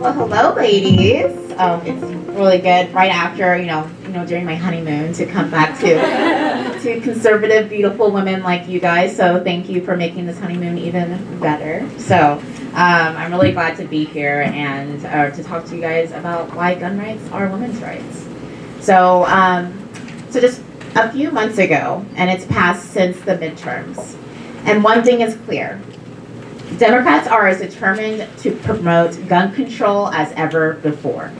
Well, hello, ladies. Um, it's really good right after you know, you know, during my honeymoon to come back to to conservative, beautiful women like you guys. So thank you for making this honeymoon even better. So um, I'm really glad to be here and uh, to talk to you guys about why gun rights are women's rights. So um, so just a few months ago, and it's passed since the midterms. And one thing is clear Democrats are as determined to promote gun control as ever before.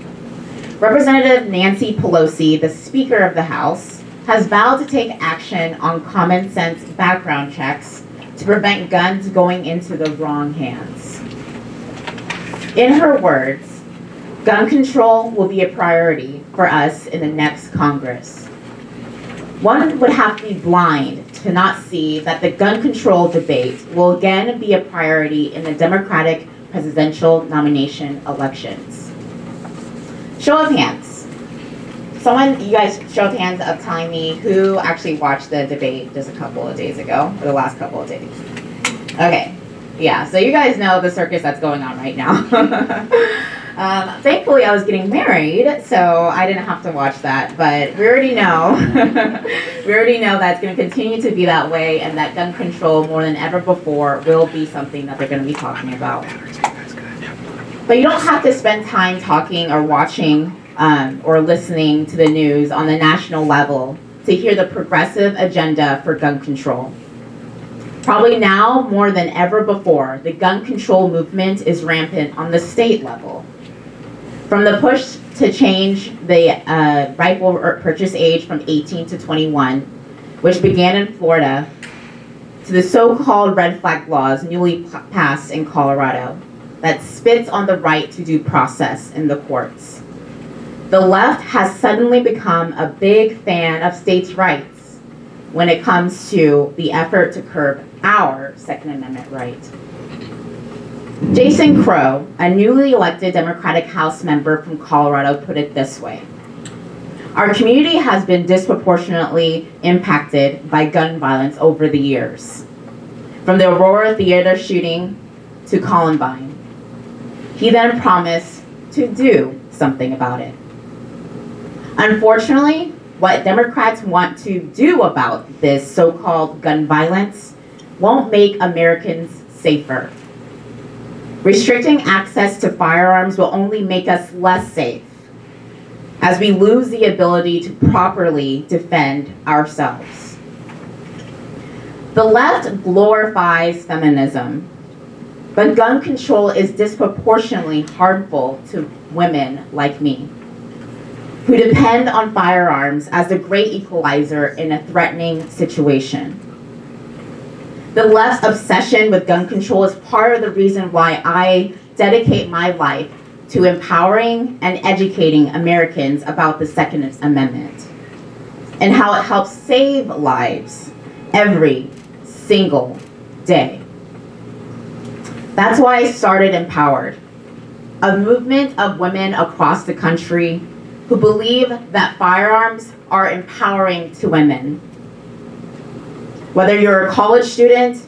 Representative Nancy Pelosi, the Speaker of the House, has vowed to take action on common sense background checks to prevent guns going into the wrong hands. In her words, gun control will be a priority for us in the next Congress. One would have to be blind to not see that the gun control debate will again be a priority in the Democratic presidential nomination elections. Show of hands. Someone, you guys, show of hands of telling me who actually watched the debate just a couple of days ago, or the last couple of days. Okay, yeah, so you guys know the circus that's going on right now. Um, thankfully, I was getting married, so I didn't have to watch that. But we already know, we already know that's going to continue to be that way, and that gun control, more than ever before, will be something that they're going to be talking about. But you don't have to spend time talking or watching um, or listening to the news on the national level to hear the progressive agenda for gun control. Probably now more than ever before, the gun control movement is rampant on the state level. From the push to change the uh, rifle purchase age from 18 to 21, which began in Florida, to the so-called red flag laws newly passed in Colorado that spits on the right to due process in the courts. The left has suddenly become a big fan of states' rights when it comes to the effort to curb our Second Amendment right. Jason Crow, a newly elected Democratic House member from Colorado, put it this way. Our community has been disproportionately impacted by gun violence over the years. From the Aurora Theater shooting to Columbine. He then promised to do something about it. Unfortunately, what Democrats want to do about this so-called gun violence won't make Americans safer. Restricting access to firearms will only make us less safe as we lose the ability to properly defend ourselves. The left glorifies feminism, but gun control is disproportionately harmful to women like me, who depend on firearms as the great equalizer in a threatening situation. The left's obsession with gun control is part of the reason why I dedicate my life to empowering and educating Americans about the Second Amendment and how it helps save lives every single day. That's why I started Empowered, a movement of women across the country who believe that firearms are empowering to women whether you're a college student,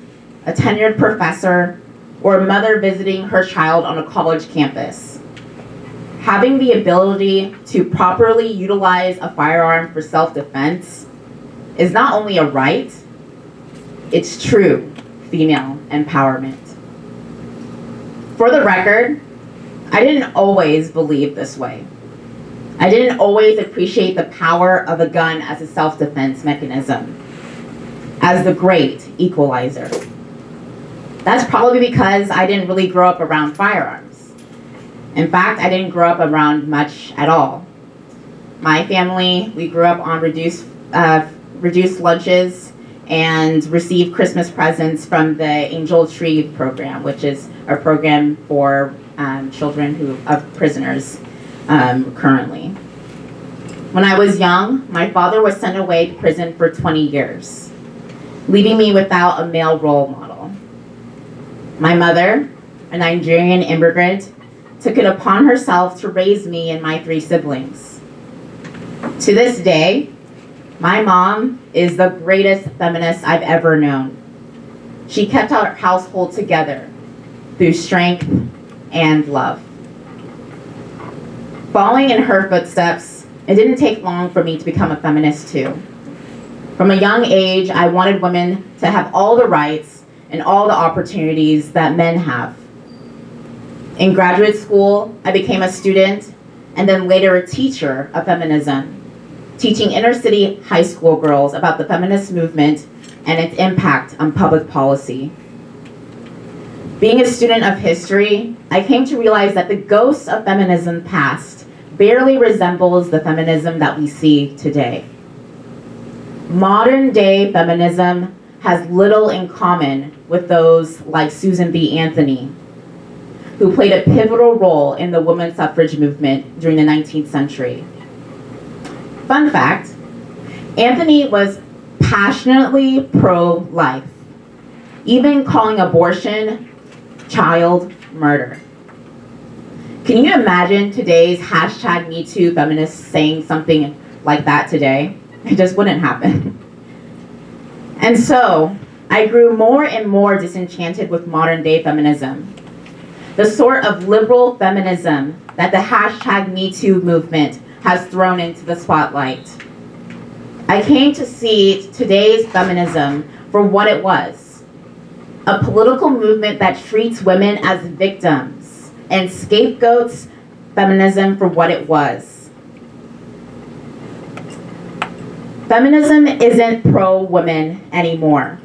a tenured professor, or a mother visiting her child on a college campus, having the ability to properly utilize a firearm for self-defense is not only a right, it's true female empowerment. For the record, I didn't always believe this way. I didn't always appreciate the power of a gun as a self-defense mechanism as the great equalizer. That's probably because I didn't really grow up around firearms. In fact, I didn't grow up around much at all. My family, we grew up on reduced, uh, reduced lunches and received Christmas presents from the Angel Tree program, which is a program for um, children who of prisoners um, currently. When I was young, my father was sent away to prison for 20 years leaving me without a male role model. My mother, a Nigerian immigrant, took it upon herself to raise me and my three siblings. To this day, my mom is the greatest feminist I've ever known. She kept our household together through strength and love. Following in her footsteps, it didn't take long for me to become a feminist too. From a young age, I wanted women to have all the rights and all the opportunities that men have. In graduate school, I became a student and then later a teacher of feminism, teaching inner city high school girls about the feminist movement and its impact on public policy. Being a student of history, I came to realize that the ghost of feminism past barely resembles the feminism that we see today. Modern day feminism has little in common with those like Susan B. Anthony, who played a pivotal role in the women's suffrage movement during the 19th century. Fun fact Anthony was passionately pro life, even calling abortion child murder. Can you imagine today's hashtag MeToo feminists saying something like that today? It just wouldn't happen. And so, I grew more and more disenchanted with modern day feminism. The sort of liberal feminism that the hashtag MeToo movement has thrown into the spotlight. I came to see today's feminism for what it was a political movement that treats women as victims and scapegoats feminism for what it was. Feminism isn't pro women anymore.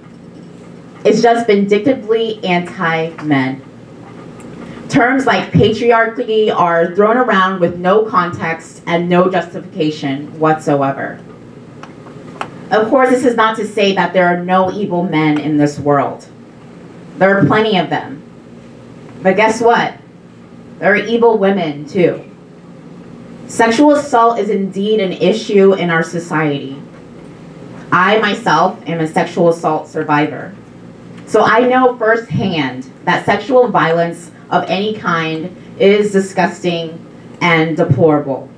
It's just vindictively anti men. Terms like patriarchy are thrown around with no context and no justification whatsoever. Of course, this is not to say that there are no evil men in this world. There are plenty of them. But guess what? There are evil women too. Sexual assault is indeed an issue in our society. I myself am a sexual assault survivor. So I know firsthand that sexual violence of any kind is disgusting and deplorable.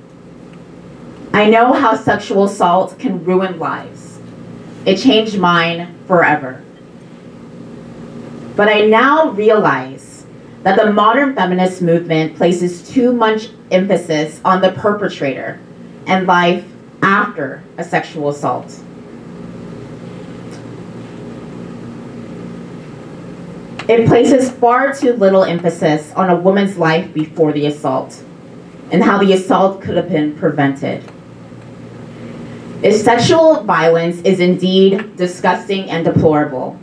I know how sexual assault can ruin lives. It changed mine forever. But I now realize that the modern feminist movement places too much emphasis on the perpetrator and life after a sexual assault. It places far too little emphasis on a woman's life before the assault and how the assault could have been prevented. If sexual violence is indeed disgusting and deplorable,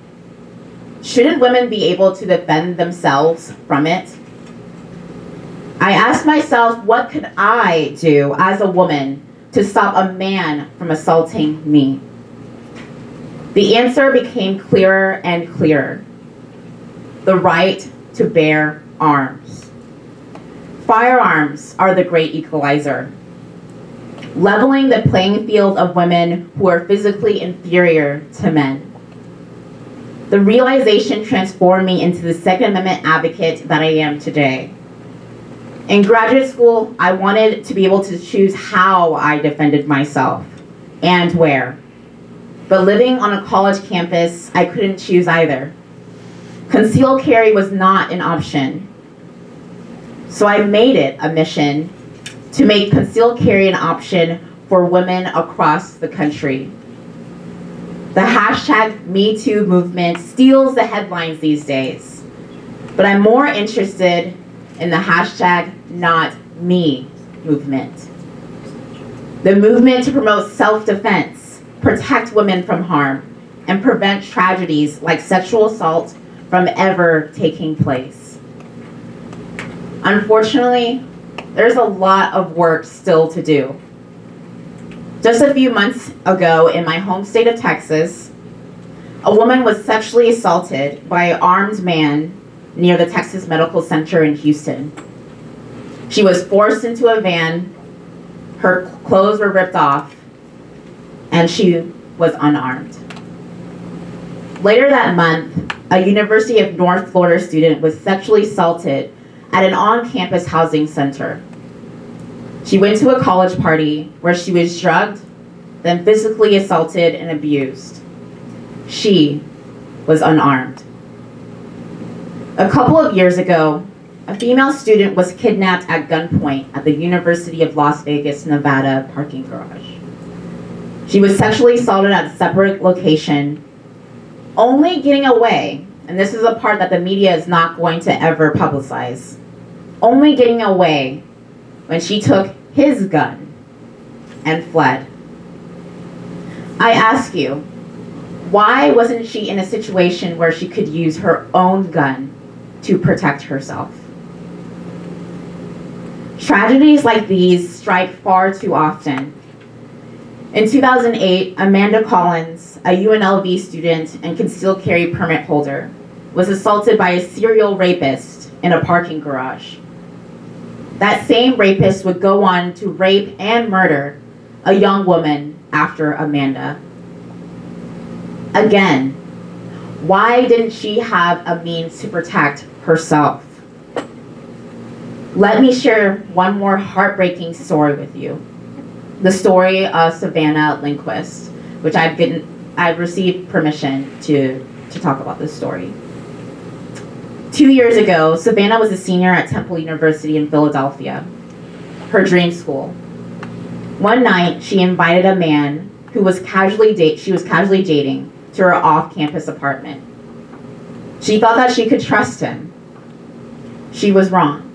shouldn't women be able to defend themselves from it? I asked myself, what could I do as a woman to stop a man from assaulting me? The answer became clearer and clearer the right to bear arms. Firearms are the great equalizer, leveling the playing field of women who are physically inferior to men. The realization transformed me into the Second Amendment advocate that I am today. In graduate school, I wanted to be able to choose how I defended myself and where. But living on a college campus, I couldn't choose either. Concealed carry was not an option. So I made it a mission to make concealed carry an option for women across the country. The hashtag MeToo movement steals the headlines these days. But I'm more interested in the hashtag not me movement. The movement to promote self-defense, protect women from harm, and prevent tragedies like sexual assault from ever taking place. Unfortunately, there's a lot of work still to do. Just a few months ago in my home state of Texas, a woman was sexually assaulted by an armed man near the Texas Medical Center in Houston. She was forced into a van, her clothes were ripped off, and she was unarmed. Later that month, a University of North Florida student was sexually assaulted at an on-campus housing center. She went to a college party where she was drugged, then physically assaulted and abused. She was unarmed. A couple of years ago, a female student was kidnapped at gunpoint at the University of Las Vegas, Nevada parking garage. She was sexually assaulted at a separate location, only getting away, and this is a part that the media is not going to ever publicize, only getting away when she took his gun and fled. I ask you, why wasn't she in a situation where she could use her own gun to protect herself? Tragedies like these strike far too often. In 2008, Amanda Collins, a UNLV student and concealed carry permit holder, was assaulted by a serial rapist in a parking garage. That same rapist would go on to rape and murder a young woman after Amanda. Again, why didn't she have a means to protect herself? Let me share one more heartbreaking story with you. The story of Savannah Lindquist, which I've been I've received permission to, to talk about this story. Two years ago, Savannah was a senior at Temple University in Philadelphia, her dream school. One night, she invited a man who was casually date she was casually dating to her off-campus apartment. She thought that she could trust him. She was wrong.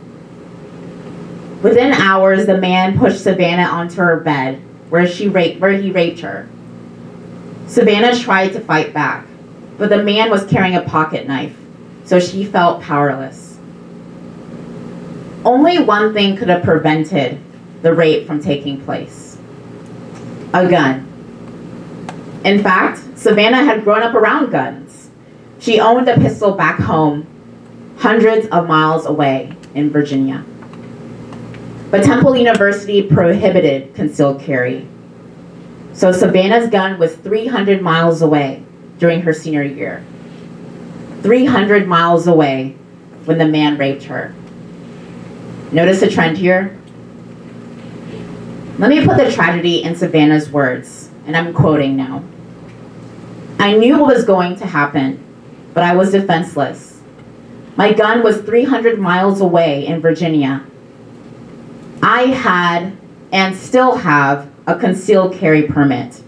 Within hours, the man pushed Savannah onto her bed, where she raped, where he raped her. Savannah tried to fight back, but the man was carrying a pocket knife, so she felt powerless. Only one thing could have prevented the rape from taking place a gun. In fact, Savannah had grown up around guns. She owned a pistol back home, hundreds of miles away in Virginia. But Temple University prohibited concealed carry. So Savannah's gun was 300 miles away during her senior year. 300 miles away when the man raped her. Notice a trend here? Let me put the tragedy in Savannah's words, and I'm quoting now. I knew what was going to happen, but I was defenseless. My gun was 300 miles away in Virginia. I had and still have a concealed carry permit,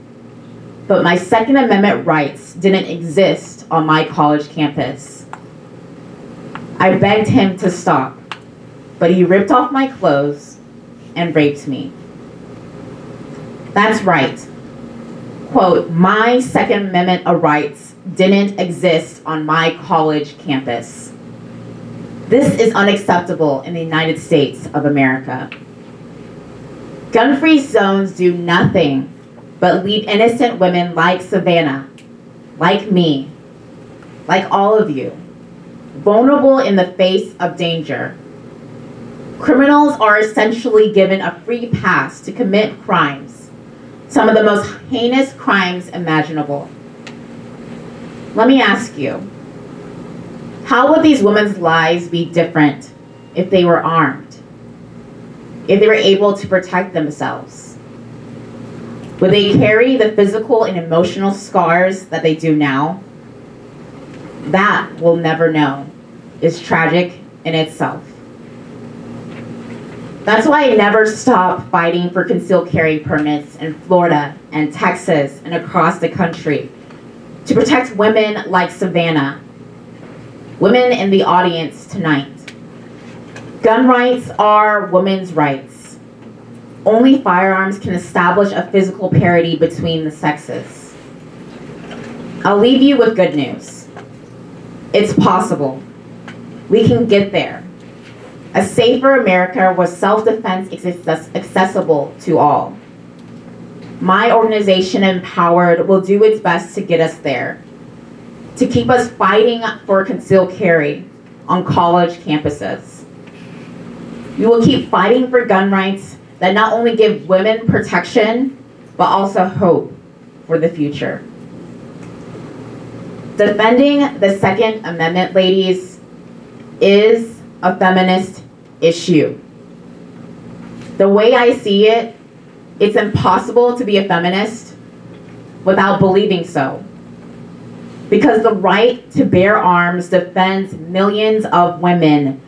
but my Second Amendment rights didn't exist on my college campus. I begged him to stop, but he ripped off my clothes and raped me. That's right quote, my Second Amendment rights didn't exist on my college campus. This is unacceptable in the United States of America. Gun-free zones do nothing but leave innocent women like Savannah, like me, like all of you, vulnerable in the face of danger. Criminals are essentially given a free pass to commit crimes some of the most heinous crimes imaginable. Let me ask you, how would these women's lives be different if they were armed? If they were able to protect themselves? Would they carry the physical and emotional scars that they do now? That we'll never know is tragic in itself. That's why I never stop fighting for concealed carry permits in Florida and Texas and across the country to protect women like Savannah, women in the audience tonight. Gun rights are women's rights. Only firearms can establish a physical parity between the sexes. I'll leave you with good news. It's possible. We can get there. A safer America where self-defense is accessible to all. My organization, Empowered, will do its best to get us there, to keep us fighting for concealed carry on college campuses. We will keep fighting for gun rights that not only give women protection, but also hope for the future. Defending the Second Amendment, ladies, is a feminist issue. The way I see it, it's impossible to be a feminist without believing so. Because the right to bear arms defends millions of women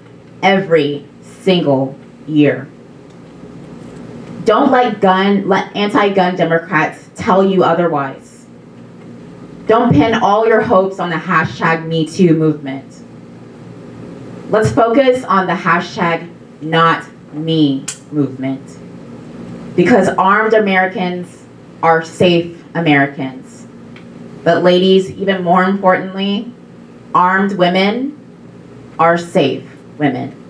every single year. Don't let gun, let anti-gun Democrats tell you otherwise. Don't pin all your hopes on the hashtag MeToo movement. Let's focus on the hashtag not me movement. Because armed Americans are safe Americans. But ladies, even more importantly, armed women are safe women.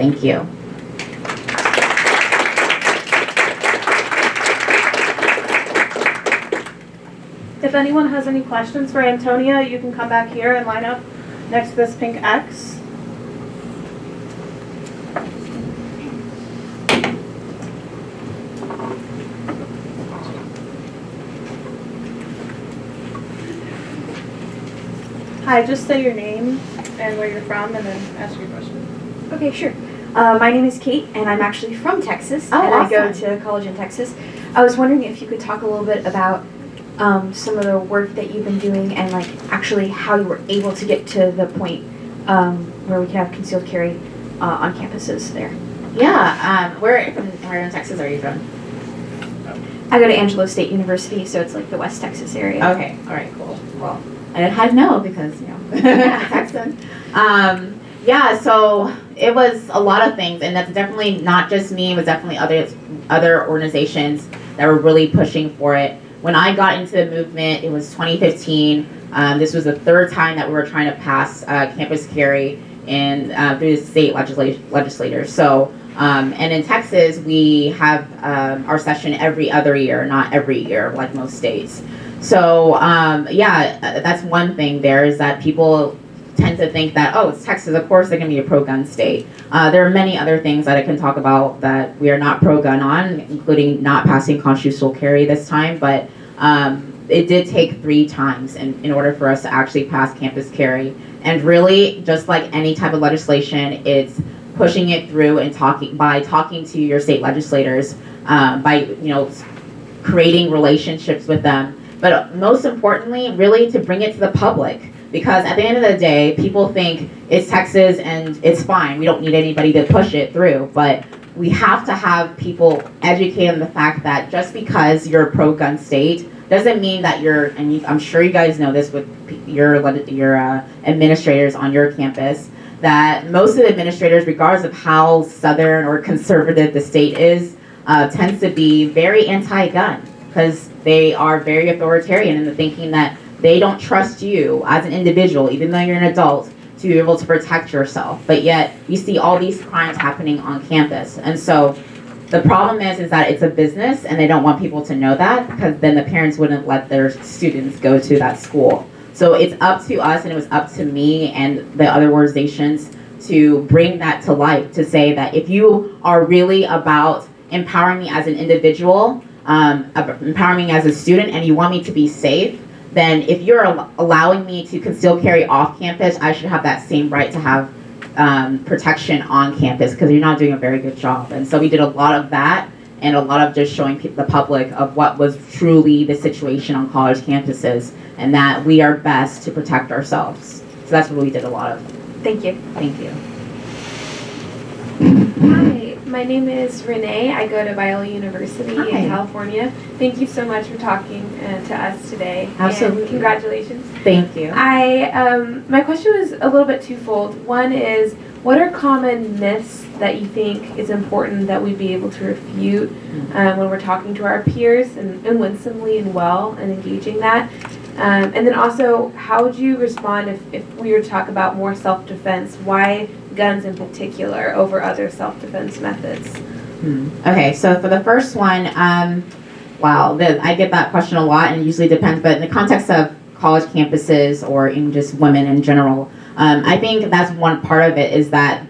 Thank you. If anyone has any questions for Antonia, you can come back here and line up next to this pink X. Hi, just say your name and where you're from and then ask your question. Okay, sure. Uh, my name is Kate, and I'm actually from Texas, Oh, and I go awesome. to college in Texas. I was wondering if you could talk a little bit about um, some of the work that you've been doing and like actually how you were able to get to the point um, where we can have concealed carry uh, on campuses there. Yeah, um, where, from, where in Texas are you from? I go to Angelo State University, so it's like the West Texas area. Okay, all right, cool. Well, I had no because, you know, Texan. Um, yeah, so it was a lot of things, and that's definitely not just me. It was definitely other other organizations that were really pushing for it. When I got into the movement, it was 2015. Um, this was the third time that we were trying to pass uh, campus carry and uh, through the state legislat- legislators. So, um, and in Texas, we have um, our session every other year, not every year like most states. So um, yeah, uh, that's one thing. There is that people tend to think that oh, it's Texas. Of course, they're going to be a pro-gun state. Uh, there are many other things that I can talk about that we are not pro-gun on, including not passing constitutional carry this time. But um, it did take three times in, in order for us to actually pass campus carry. And really, just like any type of legislation, it's pushing it through and talking by talking to your state legislators, um, by you know creating relationships with them but most importantly, really to bring it to the public. Because at the end of the day, people think it's Texas and it's fine. We don't need anybody to push it through. But we have to have people educated on the fact that just because you're a pro gun state doesn't mean that you're, and you, I'm sure you guys know this with your, your uh, administrators on your campus, that most of the administrators, regardless of how southern or conservative the state is, uh, tends to be very anti gun because they are very authoritarian in the thinking that they don't trust you as an individual, even though you're an adult, to be able to protect yourself. But yet you see all these crimes happening on campus. And so the problem is is that it's a business and they don't want people to know that because then the parents wouldn't let their students go to that school. So it's up to us and it was up to me and the other organizations to bring that to light to say that if you are really about empowering me as an individual um, empowering me as a student and you want me to be safe, then if you're al- allowing me to conceal carry off campus, I should have that same right to have um, protection on campus because you're not doing a very good job. And so we did a lot of that and a lot of just showing the public of what was truly the situation on college campuses and that we are best to protect ourselves. So that's what we did a lot of. Thank you. Thank you. Hi, my name is Renee. I go to Biola University Hi. in California. Thank you so much for talking uh, to us today. Absolutely. And congratulations. Thank you. I um, my question was a little bit twofold. One is, what are common myths that you think is important that we be able to refute um, when we're talking to our peers and, and winsomely and well and engaging that? Um, and then also, how would you respond if, if we were to talk about more self-defense? Why guns in particular over other self-defense methods? Hmm. Okay, so for the first one, um, wow, the, I get that question a lot, and it usually depends. But in the context of college campuses or in just women in general, um, I think that's one part of it is that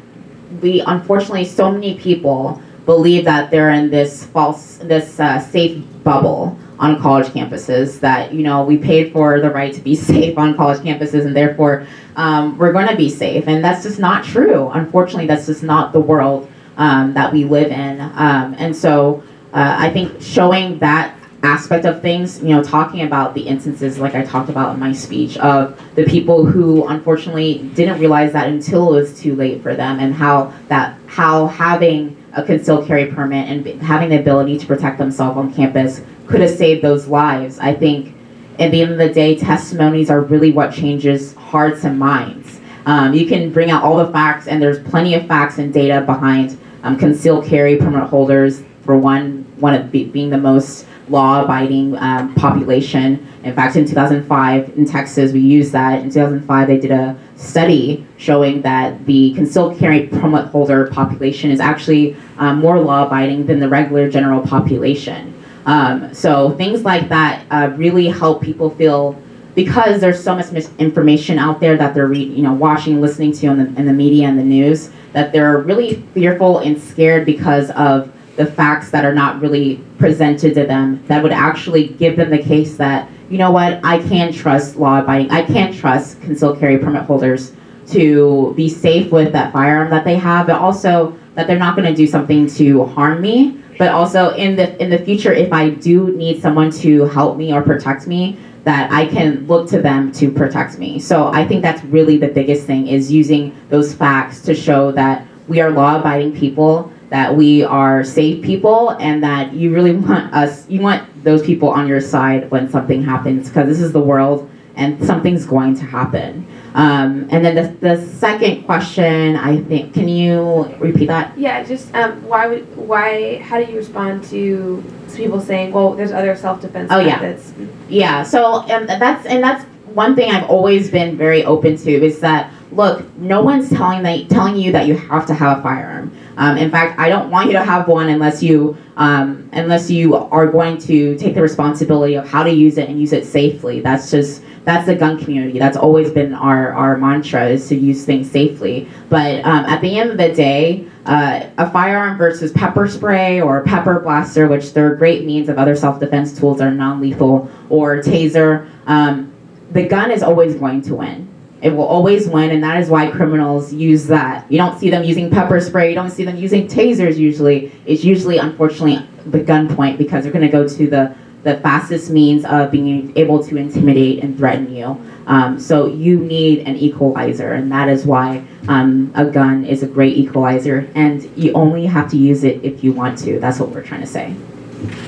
we unfortunately so many people believe that they're in this false, this uh, safe bubble on college campuses. That you know we paid for the right to be safe on college campuses, and therefore um, we're going to be safe, and that's just not true. Unfortunately, that's just not the world um, that we live in. Um, and so uh, I think showing that aspect of things, you know, talking about the instances like I talked about in my speech of the people who unfortunately didn't realize that until it was too late for them and how that how having a concealed carry permit and having the ability to protect themselves on campus could have saved those lives. I think at the end of the day, testimonies are really what changes hearts and minds. Um, you can bring out all the facts, and there's plenty of facts and data behind um, concealed carry permit holders. For one, one of be, being the most law-abiding um, population. In fact, in 2005 in Texas, we used that. In 2005, they did a study showing that the concealed carry permit holder population is actually um, more law-abiding than the regular general population. Um, so things like that uh, really help people feel because there's so much misinformation out there that they're reading, you know, watching, listening to in the, in the media and the news that they're really fearful and scared because of the facts that are not really presented to them that would actually give them the case that you know what I can trust law abiding I can trust concealed carry permit holders to be safe with that firearm that they have but also that they're not going to do something to harm me but also in the in the future if I do need someone to help me or protect me that I can look to them to protect me. So I think that's really the biggest thing is using those facts to show that we are law abiding people that we are safe people and that you really want us you want those people on your side when something happens because this is the world and something's going to happen um, and then the, the second question i think can you repeat that Yeah, just um, why would why? How do you respond to people saying, "Well, there's other self-defense Oh, yeah. methods"? Yeah, so and that's and that's one thing I've always been very open to is that look, no one's telling that telling you that you have to have a firearm. Um, in fact, I don't want you to have one unless you um, unless you are going to take the responsibility of how to use it and use it safely. That's just that's the gun community. That's always been our our mantra is to use things safely. But um, at the end of the day, uh, a firearm versus pepper spray or pepper blaster, which they're great means of other self defense tools are non lethal, or taser, um, the gun is always going to win. It will always win, and that is why criminals use that. You don't see them using pepper spray, you don't see them using tasers usually. It's usually, unfortunately, the gunpoint because they're going to go to the, the fastest means of being able to intimidate and threaten you. Um, so you need an equalizer, and that is why um, a gun is a great equalizer, and you only have to use it if you want to. That's what we're trying to say.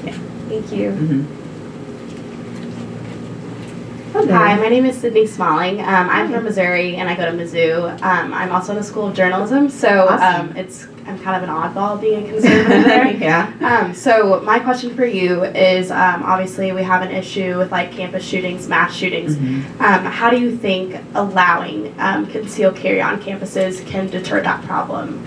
Yeah. Thank you. Mhm. Hi, my name is Sydney Smalling. Um, I'm from Missouri and I go to Mizzou. Um, I'm also in the School of Journalism, so Awesome. um, it's I'm kind of an oddball being a conservative there. yeah. Um, so my question for you is, um, obviously we have an issue with like campus shootings, mass shootings. Um, how do you think allowing um, concealed carry on campuses can deter that problem?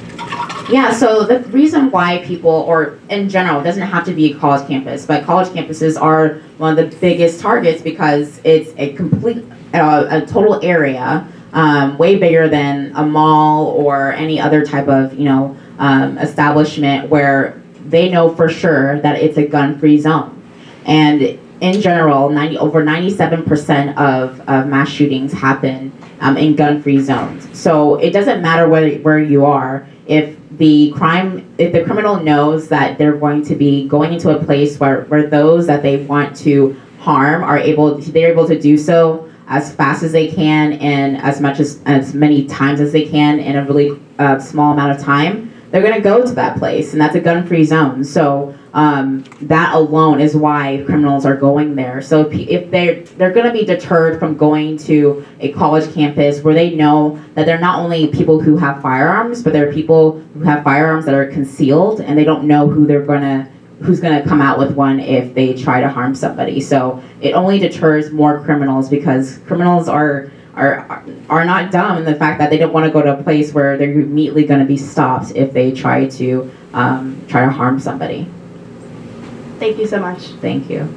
Yeah, so the reason why people, or in general, it doesn't have to be a college campus, but college campuses are one of the biggest targets because it's a complete, uh, a total area, um, way bigger than a mall or any other type of, you know, um, establishment where they know for sure that it's a gun-free zone. And in general, 90, over 97% of, of mass shootings happen um, in gun-free zones. So it doesn't matter where, where you are. If the crime, if the criminal knows that they're going to be going into a place where, where those that they want to harm are able, they're able to do so as fast as they can and as much as as many times as they can in a really uh, small amount of time, they're going to go to that place, and that's a gun-free zone. So um, that alone is why criminals are going there. So if, they're they're going to be deterred from going to a college campus where they know that they're not only people who have firearms, but they're people who have firearms that are concealed, and they don't know who they're going to who's going to come out with one if they try to harm somebody. So it only deters more criminals because criminals are are are not dumb in the fact that they don't want to go to a place where they're immediately going to be stopped if they try to um, try to harm somebody. Thank you so much. Thank you.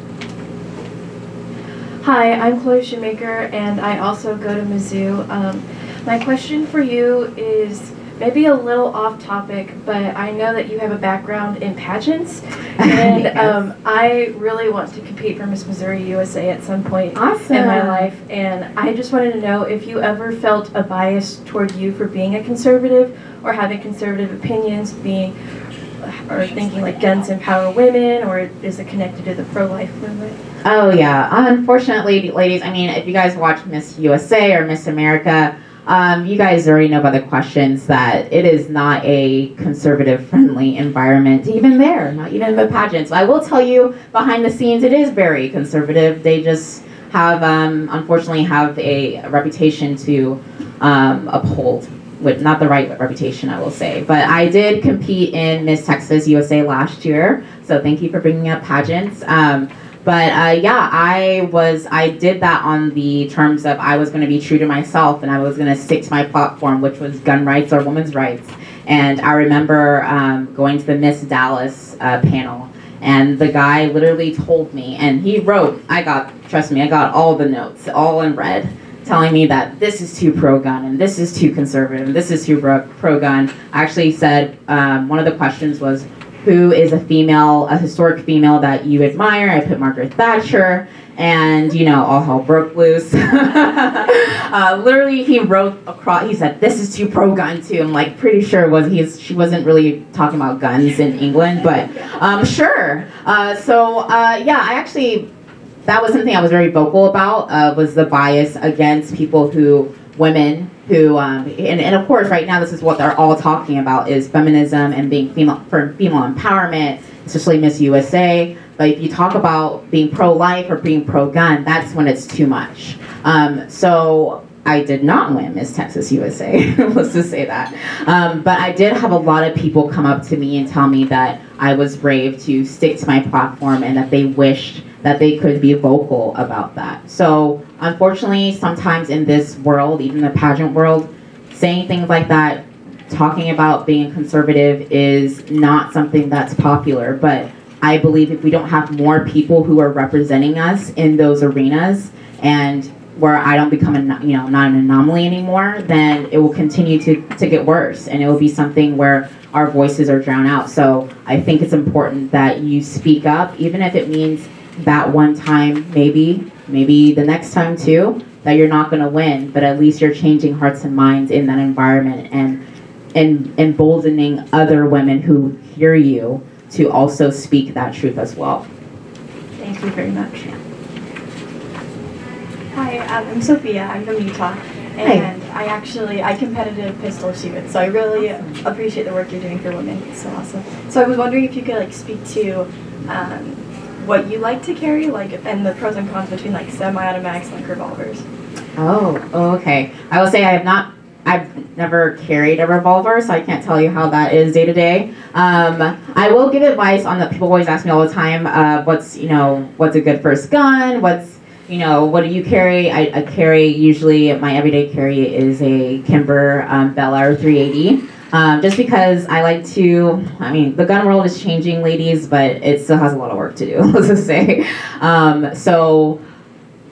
Hi, I'm Chloe Shoemaker, and I also go to Mizzou. Um, my question for you is maybe a little off topic, but I know that you have a background in pageants, and Yes. um, I really want to compete for Miss Missouri USA at some point Awesome. in my life. And I just wanted to know if you ever felt a bias toward you for being a conservative or having conservative opinions, being are thinking like guns empower women, or is it connected to the pro-life movement? Oh yeah. Unfortunately, ladies. I mean, if you guys watch Miss USA or Miss America, um, you guys already know by the questions that it is not a conservative-friendly environment, even there. Not even the pageants. I will tell you, behind the scenes, it is very conservative. They just have, um, unfortunately, have a reputation to um, uphold. With not the right reputation, I will say. But I did compete in Miss Texas USA last year, so thank you for bringing up pageants. But uh, yeah, I was I did that on the terms of I was going to be true to myself and I was going to stick to my platform, which was gun rights or women's rights. And I remember um, going to the Miss Dallas uh, panel, and the guy literally told me, and he wrote, I got trust me, I got all the notes, all in red. Telling me that this is too pro gun and this is too conservative and this is too pro gun. I actually said um, one of the questions was, who is a female, a historic female that you admire. I put Margaret Thatcher, and you know, all hell broke loose. uh, literally, he wrote across. He said, "This is too pro-gun too." I'm like, pretty sure was he's. She wasn't really talking about guns in England, but um, sure. Uh, so uh, yeah, I actually that was something I was very vocal about. Uh, was the bias against people who women who, um, and, and of course, right now this is what they're all talking about is feminism and being female for female empowerment, especially Miss USA. But if you talk about being pro-life or being pro-gun, that's when it's too much. Um, so I did not win Miss Texas USA. Let's just say that. Um, but I did have a lot of people come up to me and tell me that I was brave to stick to my platform and that they wished that they could be vocal about that. So unfortunately, sometimes in this world, even the pageant world, saying things like that, talking about being conservative is not something that's popular. But I believe if we don't have more people who are representing us in those arenas and where I don't become a you know not an anomaly anymore, then it will continue to, to get worse, and it will be something where our voices are drowned out. So I think it's important that you speak up, even if it means that one time, maybe, maybe the next time too, that you're not going to win, but at least you're changing hearts and minds in that environment and and emboldening other women who hear you to also speak that truth as well. Thank you very much. Hi, um, I'm Sophia. I'm from Utah. And I actually, I competitive pistol shoot, so I really appreciate the work you're doing for women. It's so awesome. So I was wondering if you could like speak to um, what you like to carry, like, and the pros and cons between like semi-automatics and like revolvers. Oh, okay. I will say I have not. I've never carried a revolver, so I can't tell you how that is day to day. I will give advice on that. People always ask me all the time, uh, "What's you know, what's a good first gun? What's you know, what do you carry?" I, I carry usually my everyday carry is a Kimber um, Bel Air 380. Um, just because I like to, I mean, the gun world is changing, ladies, but it still has a lot of work to do, let's just say. Um, so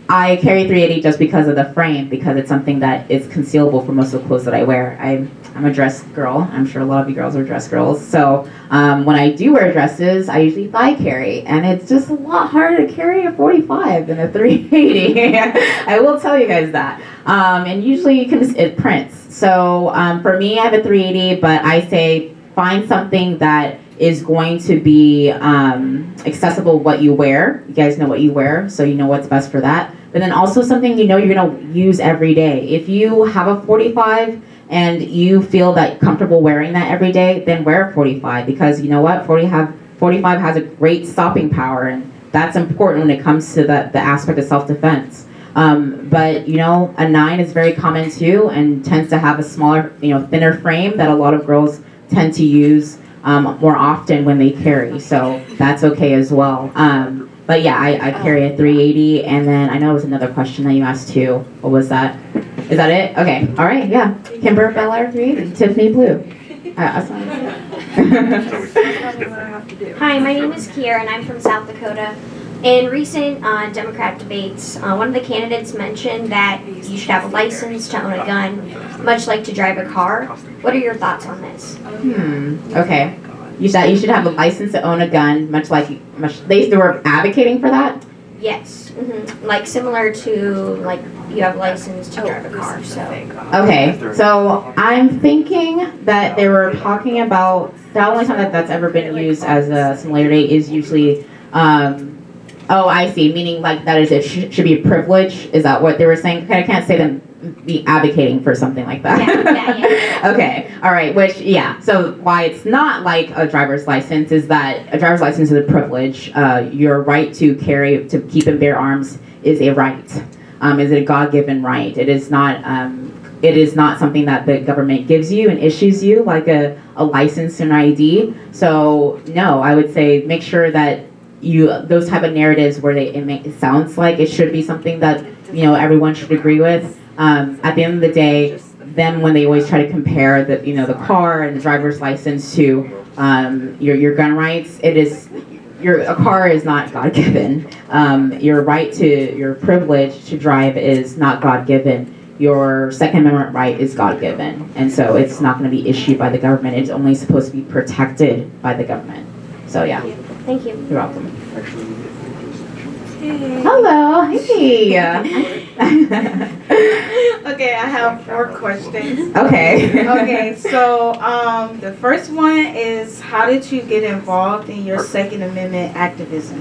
I carry 380 just because of the frame, because it's something that is concealable for most of the clothes that I wear. I, I'm a dress girl. I'm sure a lot of you girls are dress girls. So um, when I do wear dresses, I usually thigh carry, and it's just a lot harder to carry a 45 than a 380. I will tell you guys that. Um, and usually you can, it prints. So um, for me, I have a 380, but I say find something that is going to be um, accessible what you wear. You guys know what you wear, so you know what's best for that. But then also something you know you're going to use every day. If you have a 45 and you feel that comfortable wearing that every day, then wear a 45 because you know what? 40 have 45 has a great stopping power, and that's important when it comes to the, the aspect of self-defense. Um, but you know, a nine is very common too, and tends to have a smaller, you know, thinner frame that a lot of girls tend to use um, more often when they carry. So that's okay as well. Um, but yeah, I, I, carry a 380, and then I know it was another question that you asked too. What was that? Is that it? Okay. All right. Yeah. Kimber Bel Air 380, Tiffany Blue. Uh, Hi, my name is Kier, and I'm from South Dakota. In recent uh, Democrat debates, uh, one of the candidates mentioned that you should have a license to own a gun, much like to drive a car. What are your thoughts on this? Hmm. Okay. You said you should have a license to own a gun, much like much they, they were advocating for that. Yes, hmm like similar to like you have license to drive a car. So Okay, so I'm thinking that they were talking about the only time that that's ever been used as a similarity is usually. Um, oh, I see. Meaning like that is it sh- should be a privilege. Is that what they were saying? Okay, I can't say them be advocating for something like that. Yeah, yeah, yeah, okay, all right. Which yeah. So why it's not like a driver's license is that a driver's license is a privilege. Uh, your right to carry to keep and bear arms is a right. Um, is it a God-given right? It is not. Um, it is not something that the government gives you and issues you like a, a license and ID. So no, I would say make sure that you those type of narratives where they it, make, it sounds like it should be something that you know everyone should agree with. Um, at the end of the day, then when they always try to compare the you know the car and the driver's license to um, your your gun rights, it is your a car is not God given. Um, your right to your privilege to drive is not God given. Your Second Amendment right is God given, and so it's not going to be issued by the government. It's only supposed to be protected by the government. So yeah, Thank you. you're welcome. Hello, hey. Okay, I have four questions. okay. Okay, so um, the first one is how did you get involved in your Second Amendment activism?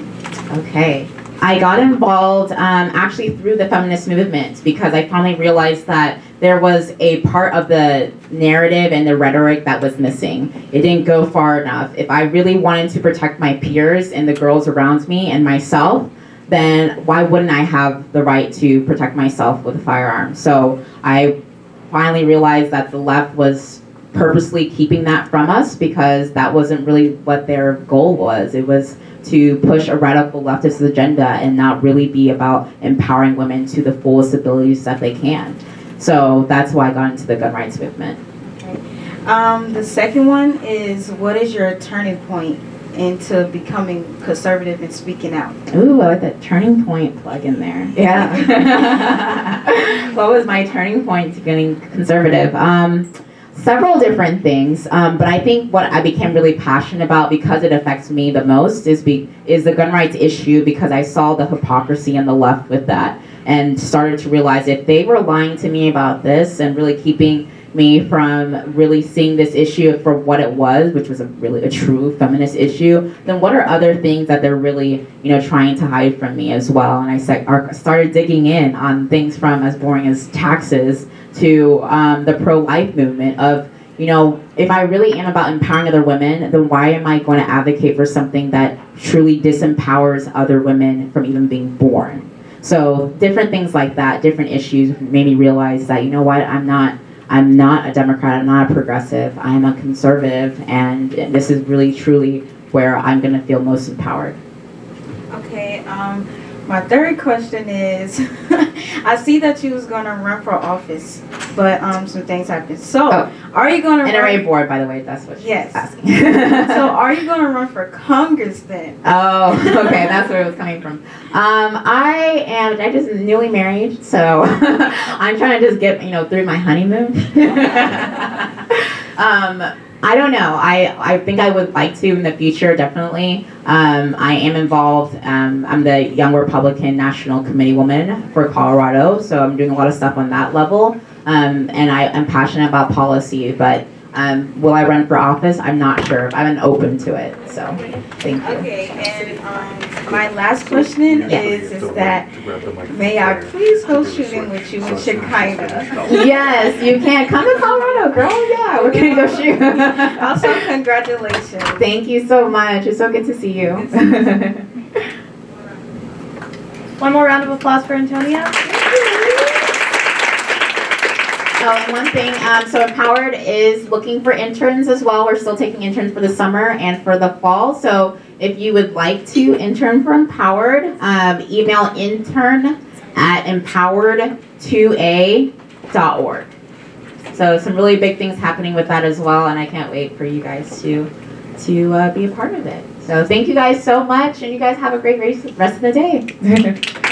Okay. I got involved um, actually through the feminist movement because I finally realized that there was a part of the narrative and the rhetoric that was missing. It didn't go far enough. If I really wanted to protect my peers and the girls around me and myself, then why wouldn't I have the right to protect myself with a firearm? So I finally realized that the left was purposely keeping that from us because that wasn't really what their goal was. It was to push a radical leftist agenda and not really be about empowering women to the fullest abilities that they can. So that's why I got into the gun rights movement. Um, the second one is what is your turning point into becoming conservative and speaking out? Ooh, I like that turning point plug in there. Yeah. what was my turning point to getting conservative? Um, several different things, um, but I think what I became really passionate about because it affects me the most is be is the gun rights issue because I saw the hypocrisy on the left with that and started to realize if they were lying to me about this and really keeping me from really seeing this issue for what it was, which was a really a true feminist issue, then what are other things that they're really, you know, trying to hide from me as well? And I started digging in on things from as boring as taxes to um, the pro-life movement of, you know, if I really am about empowering other women, then why am I going to advocate for something that truly disempowers other women from even being born? So different things like that, different issues made me realize that, you know what, I'm not I'm not a Democrat. I'm not a progressive. I'm a conservative, and this is really truly where I'm going to feel most empowered. Okay, um, my third question is I see that you was gonna run for office, but um, some things happened. So, Oh. are you gonna NRA run? board, by the way, that's what she's Yes. asking. So, are you gonna run for Congress then? Oh, okay, that's where it was coming from. Um, I am. I just newly married, so I'm trying to just get you know through my honeymoon. um, I don't know. I I think I would like to in the future, definitely. Um, I am involved. Um, I'm the Young Republican National Committee woman for Colorado, so I'm doing a lot of stuff on that level. Um, and I am passionate about policy, but um, will I run for office? I'm not sure. I'm open to it. So, thank you. Okay, and um, my last question Yeah. is is that may I please go shooting with you in Chicago? yes, you can come to Colorado, girl. Yeah, we're gonna go shoot. Also, congratulations. Thank you so much. It's so good to see you. One more round of applause for Antonia. Oh, one thing, um, so Empowered is looking for interns as well. We're still taking interns for the summer and for the fall. So if you would like to intern for Empowered, um, email intern at empowered2a.org. So some really big things happening with that as well, and I can't wait for you guys to to uh, be a part of it. So thank you guys so much, and you guys have a great rest of the day.